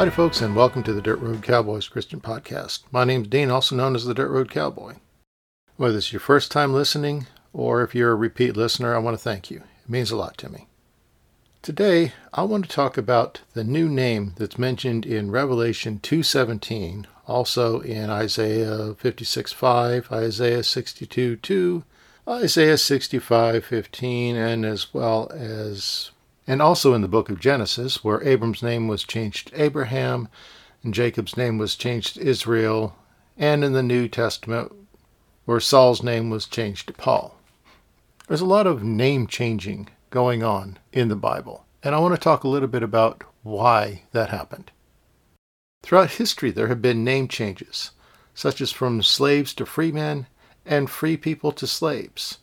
Howdy, folks, and welcome to the Dirt Road Cowboys Christian Podcast. My name's Dean, also known as the Dirt Road Cowboy. Whether it's your first time listening or if you're a repeat listener, I want to thank you. It means a lot to me. Today, I want to talk about the new name that's mentioned in Revelation 2:17, also in Isaiah 56:5, Isaiah 62:2, Isaiah 65:15, and as well as and also in the book of Genesis, where Abram's name was changed to Abraham and Jacob's name was changed to Israel, and in the New Testament, where Saul's name was changed to Paul. There's a lot of name changing going on in the Bible, and I want to talk a little bit about why that happened. Throughout history, there have been name changes, such as from slaves to free men and free people to slaves.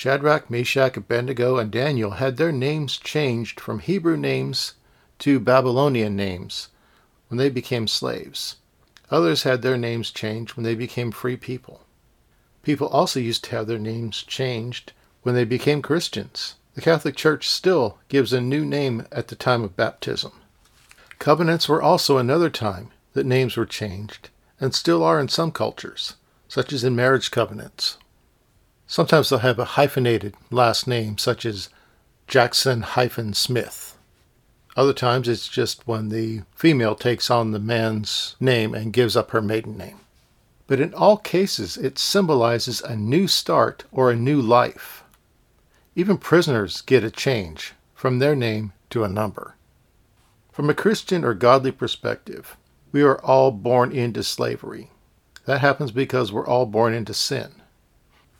Shadrach, Meshach, Abednego, and Daniel had their names changed from Hebrew names to Babylonian names when they became slaves. Others had their names changed when they became free people. People also used to have their names changed when they became Christians. The Catholic Church still gives a new name at the time of baptism. Covenants were also another time that names were changed, and still are in some cultures, such as in marriage covenants, Sometimes they'll have a hyphenated last name, such as Jackson hyphen Smith. Other times it's just when the female takes on the man's name and gives up her maiden name. But in all cases, it symbolizes a new start or a new life. Even prisoners get a change from their name to a number. From a Christian or godly perspective, we are all born into slavery. That happens because we're all born into sin.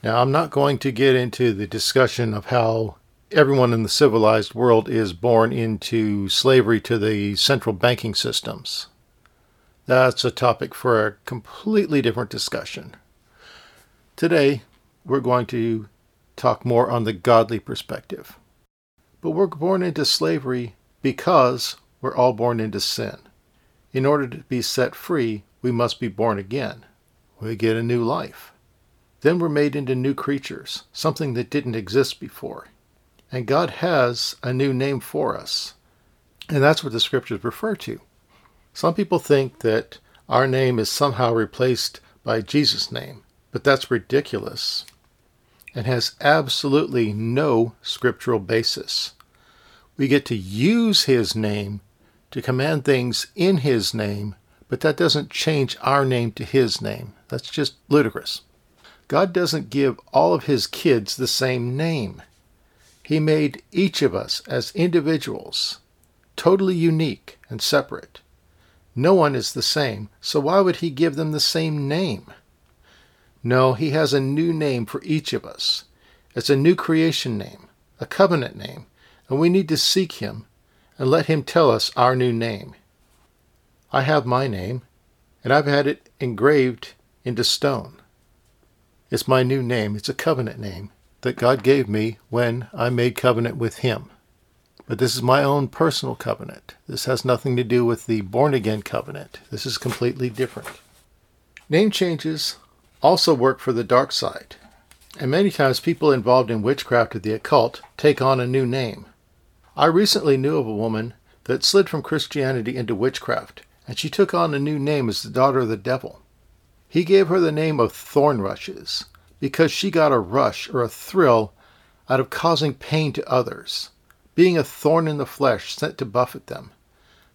Now, I'm not going to get into the discussion of how everyone in the civilized world is born into slavery to the central banking systems. That's a topic for a completely different discussion. Today, we're going to talk more on the godly perspective. But we're born into slavery because we're all born into sin. In order to be set free, we must be born again. We get a new life. Then we're made into new creatures, something that didn't exist before. And God has a new name for us. And that's what the scriptures refer to. Some people think that our name is somehow replaced by Jesus' name, but that's ridiculous and has absolutely no scriptural basis. We get to use his name to command things in his name, but that doesn't change our name to his name. That's just ludicrous. God doesn't give all of his kids the same name. He made each of us as individuals, totally unique and separate. No one is the same, so why would he give them the same name? No, he has a new name for each of us. It's a new creation name, a covenant name, and we need to seek him and let him tell us our new name. I have my name, and I've had it engraved into stone. It's my new name. It's a covenant name that God gave me when I made covenant with Him. But this is my own personal covenant. This has nothing to do with the born again covenant. This is completely different. Name changes also work for the dark side. And many times people involved in witchcraft or the occult take on a new name. I recently knew of a woman that slid from Christianity into witchcraft, and she took on a new name as the daughter of the devil. He gave her the name of Thorn Rushes because she got a rush or a thrill out of causing pain to others, being a thorn in the flesh sent to buffet them.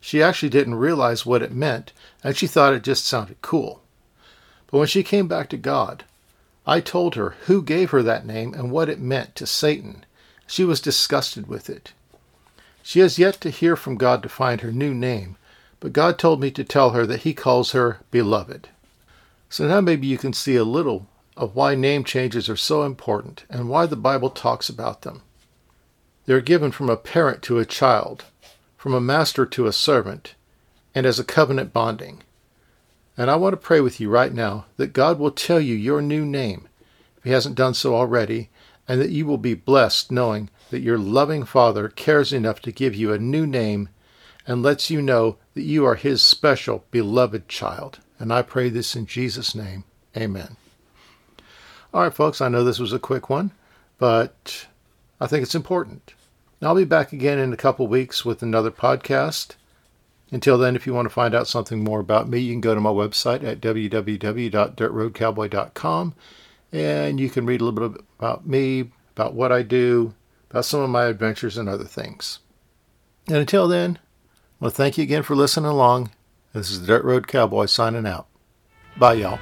She actually didn't realize what it meant, and she thought it just sounded cool. But when she came back to God, I told her who gave her that name and what it meant to Satan. She was disgusted with it. She has yet to hear from God to find her new name, but God told me to tell her that He calls her Beloved. So now maybe you can see a little of why name changes are so important and why the Bible talks about them. They're given from a parent to a child, from a master to a servant, and as a covenant bonding. And I want to pray with you right now that God will tell you your new name, if He hasn't done so already, and that you will be blessed knowing that your loving Father cares enough to give you a new name and lets you know that you are His special, beloved child. And I pray this in Jesus' name. Amen. All right, folks, I know this was a quick one, but I think it's important. I'll be back again in a couple weeks with another podcast. Until then, if you want to find out something more about me, you can go to my website at www.dirtroadcowboy.com and you can read a little bit about me, about what I do, about some of my adventures and other things. And until then, well, thank you again for listening along. This is the Dirt Road Cowboy signing out. Bye, y'all.